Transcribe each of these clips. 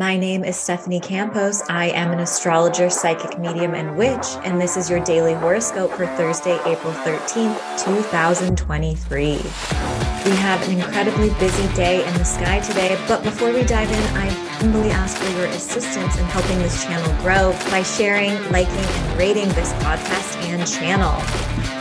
My name is Stephanie Campos. I am an astrologer, psychic medium, and witch, and this is your daily horoscope for Thursday, April 13th, 2023. We have an incredibly busy day in the sky today, but before we dive in, I humbly ask for your assistance in helping this channel grow by sharing, liking, and rating this podcast and channel.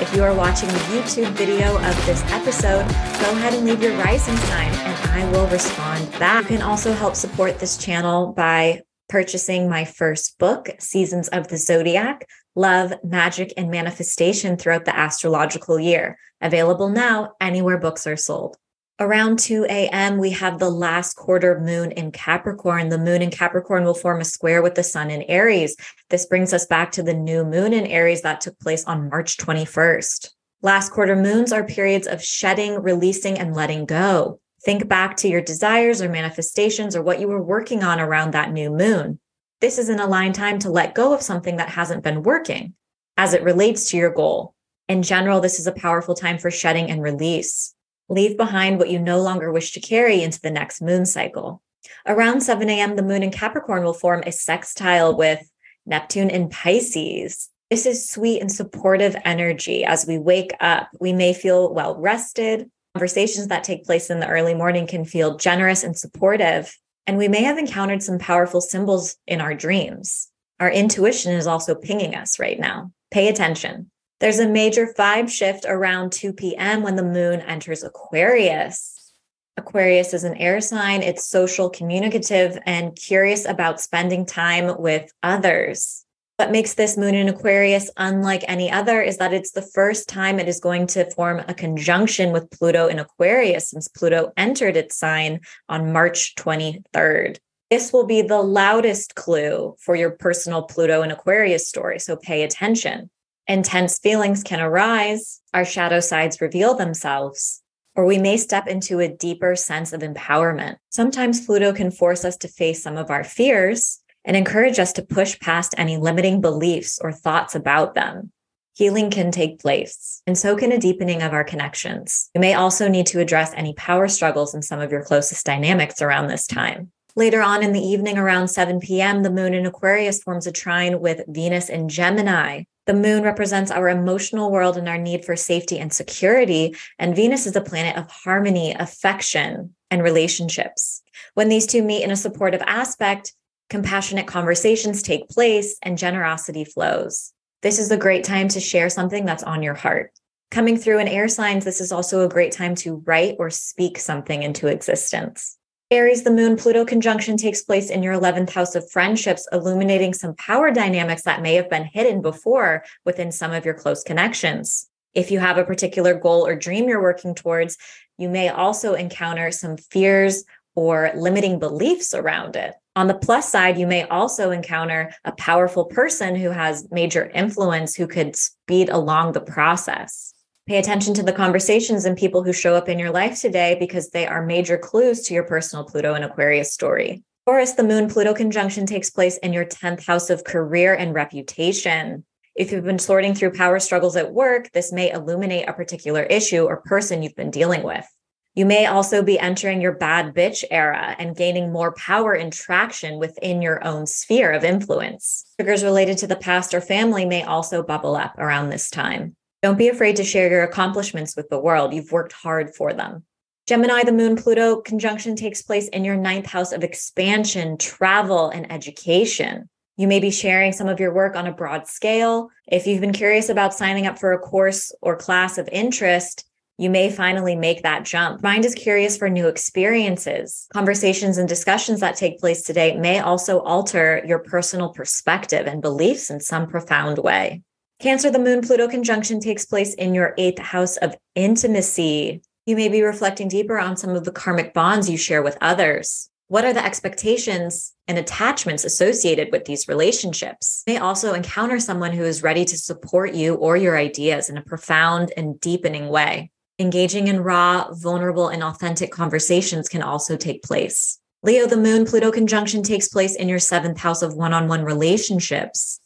If you are watching the YouTube video of this episode, go ahead and leave your rising sign I will respond back. You can also help support this channel by purchasing my first book, Seasons of the Zodiac Love, Magick, and Manifestation throughout the astrological year. Available now anywhere books are sold. Around 2 a.m., we have the last quarter moon in Capricorn. The moon in Capricorn will form a square with the sun in Aries. This brings us back to the new moon in Aries that took place on March 21st. Last quarter moons are periods of shedding, releasing, and letting go. Think back to your desires or manifestations or what you were working on around that new moon. This is an aligned time to let go of something that hasn't been working as it relates to your goal. In general, this is a powerful time for shedding and release. Leave behind what you no longer wish to carry into the next moon cycle. Around 7 a.m., the moon in Capricorn will form a sextile with Neptune in Pisces. This is sweet and supportive energy. As we wake up, we may feel well rested. Conversations that take place in the early morning can feel generous and supportive. And we may have encountered some powerful symbols in our dreams. Our intuition is also pinging us right now. Pay attention. There's a major vibe shift around 2 p.m. when the moon enters Aquarius. Aquarius is an air sign. It's social, communicative, and curious about spending time with others. What makes this moon in Aquarius unlike any other is that it's the first time it is going to form a conjunction with Pluto in Aquarius since Pluto entered its sign on March 23rd. This will be the loudest clue for your personal Pluto in Aquarius story, so pay attention. Intense feelings can arise, our shadow sides reveal themselves, or we may step into a deeper sense of empowerment. Sometimes Pluto can force us to face some of our fears and encourage us to push past any limiting beliefs or thoughts about them. Healing can take place, and so can a deepening of our connections. You may also need to address any power struggles in some of your closest dynamics around this time. Later on in the evening, around 7 p.m., the moon in Aquarius forms a trine with Venus in Gemini, the moon represents our emotional world and our need for safety and security. And Venus is a planet of harmony, affection, and relationships. When these two meet in a supportive aspect, compassionate conversations take place and generosity flows. This is a great time to share something that's on your heart. Coming through in air signs, this is also a great time to write or speak something into existence. Aries, the moon Pluto conjunction takes place in your 11th house of friendships, illuminating some power dynamics that may have been hidden before within some of your close connections. If you have a particular goal or dream you're working towards, you may also encounter some fears or limiting beliefs around it. On the plus side, you may also encounter a powerful person who has major influence who could speed along the process. Pay attention to the conversations and people who show up in your life today because they are major clues to your personal Pluto and Aquarius story. Taurus, the moon Pluto conjunction takes place in your 10th house of career and reputation. If you've been sorting through power struggles at work, this may illuminate a particular issue or person you've been dealing with. You may also be entering your bad bitch era and gaining more power and traction within your own sphere of influence. Triggers related to the past or family may also bubble up around this time. Don't be afraid to share your accomplishments with the world. You've worked hard for them. Gemini, the moon Pluto conjunction takes place in your ninth house of expansion, travel, and education. You may be sharing some of your work on a broad scale. If you've been curious about signing up for a course or class of interest, you may finally make that jump. Mind is curious for new experiences. Conversations and discussions that take place today may also alter your personal perspective and beliefs in some profound way. Cancer, the moon Pluto conjunction takes place in your eighth house of intimacy. You may be reflecting deeper on some of the karmic bonds you share with others. What are the expectations and attachments associated with these relationships? You may also encounter someone who is ready to support you or your ideas in a profound and deepening way. Engaging in raw, vulnerable, and authentic conversations can also take place. Leo, the moon Pluto conjunction takes place in your seventh house of one on one relationships.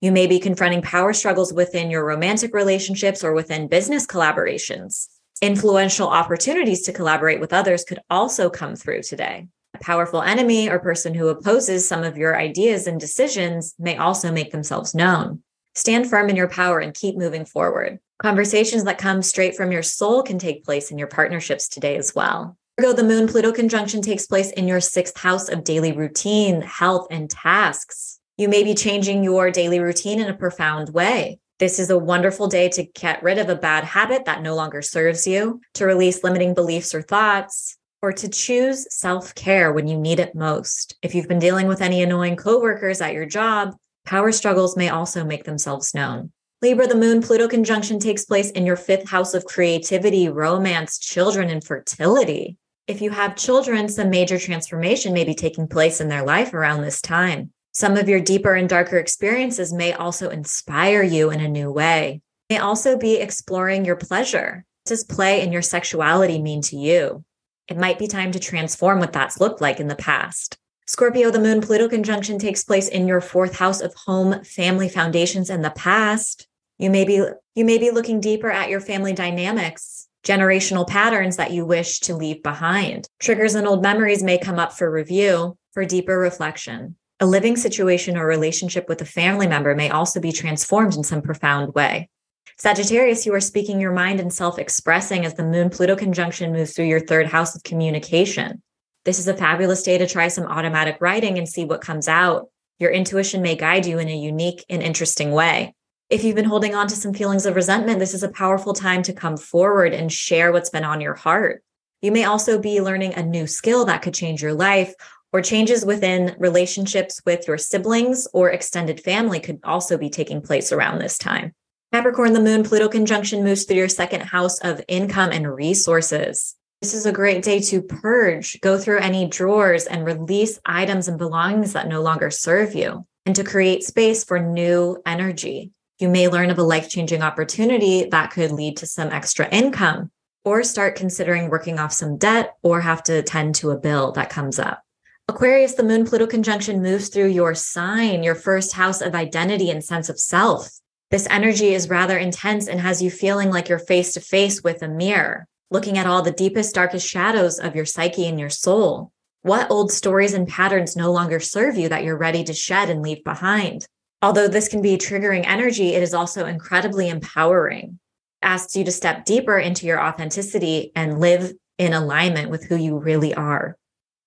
You may be confronting power struggles within your romantic relationships or within business collaborations. Influential opportunities to collaborate with others could also come through today. A powerful enemy or person who opposes some of your ideas and decisions may also make themselves known. Stand firm in your power and keep moving forward. Conversations that come straight from your soul can take place in your partnerships today as well. Virgo, the moon Pluto conjunction takes place in your sixth house of daily routine, health, and tasks. You may be changing your daily routine in a profound way. This is a wonderful day to get rid of a bad habit that no longer serves you, to release limiting beliefs or thoughts, or to choose self care when you need it most. If you've been dealing with any annoying coworkers at your job, power struggles may also make themselves known. Libra, the moon Pluto conjunction takes place in your fifth house of creativity, romance, children, and fertility. If you have children, some major transformation may be taking place in their life around this time. Some of your deeper and darker experiences may also inspire you in a new way. May also be exploring your pleasure. What does play and your sexuality mean to you? It might be time to transform what that's looked like in the past. Scorpio, the moon Pluto conjunction takes place in your fourth house of home, family foundations, and the past. You may be you may be looking deeper at your family dynamics, generational patterns that you wish to leave behind. Triggers and old memories may come up for review for deeper reflection. A living situation or relationship with a family member may also be transformed in some profound way. Sagittarius, you are speaking your mind and self expressing as the moon Pluto conjunction moves through your third house of communication. This is a fabulous day to try some automatic writing and see what comes out. Your intuition may guide you in a unique and interesting way. If you've been holding on to some feelings of resentment, this is a powerful time to come forward and share what's been on your heart. You may also be learning a new skill that could change your life, or changes within relationships with your siblings or extended family could also be taking place around this time. Capricorn, the moon Pluto conjunction moves through your second house of income and resources. This is a great day to purge, go through any drawers and release items and belongings that no longer serve you, and to create space for new energy. You may learn of a life changing opportunity that could lead to some extra income or start considering working off some debt or have to attend to a bill that comes up. Aquarius, the moon Pluto conjunction moves through your sign, your first house of identity and sense of self. This energy is rather intense and has you feeling like you're face to face with a mirror, looking at all the deepest, darkest shadows of your psyche and your soul. What old stories and patterns no longer serve you that you're ready to shed and leave behind? Although this can be triggering energy, it is also incredibly empowering. It asks you to step deeper into your authenticity and live in alignment with who you really are.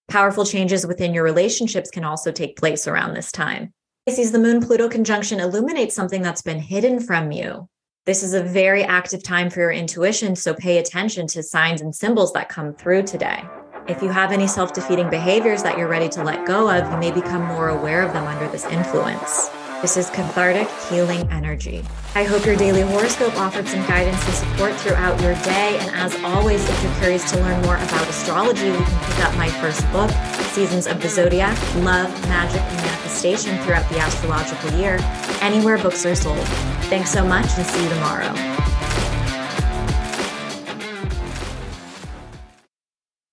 Powerful changes within your relationships can also take place around this time. Pisces, the moon Pluto conjunction illuminates something that's been hidden from you. This is a very active time for your intuition, so pay attention to signs and symbols that come through today. If you have any self defeating behaviors that you're ready to let go of, you may become more aware of them under this influence. This is cathartic healing energy. I hope your daily horoscope offered some guidance and support throughout your day. And as always, if you're curious to learn more about astrology, you can pick up my first book, Seasons of the Zodiac Love, Magick, and Manifestation throughout the astrological year, anywhere books are sold. Thanks so much and see you tomorrow.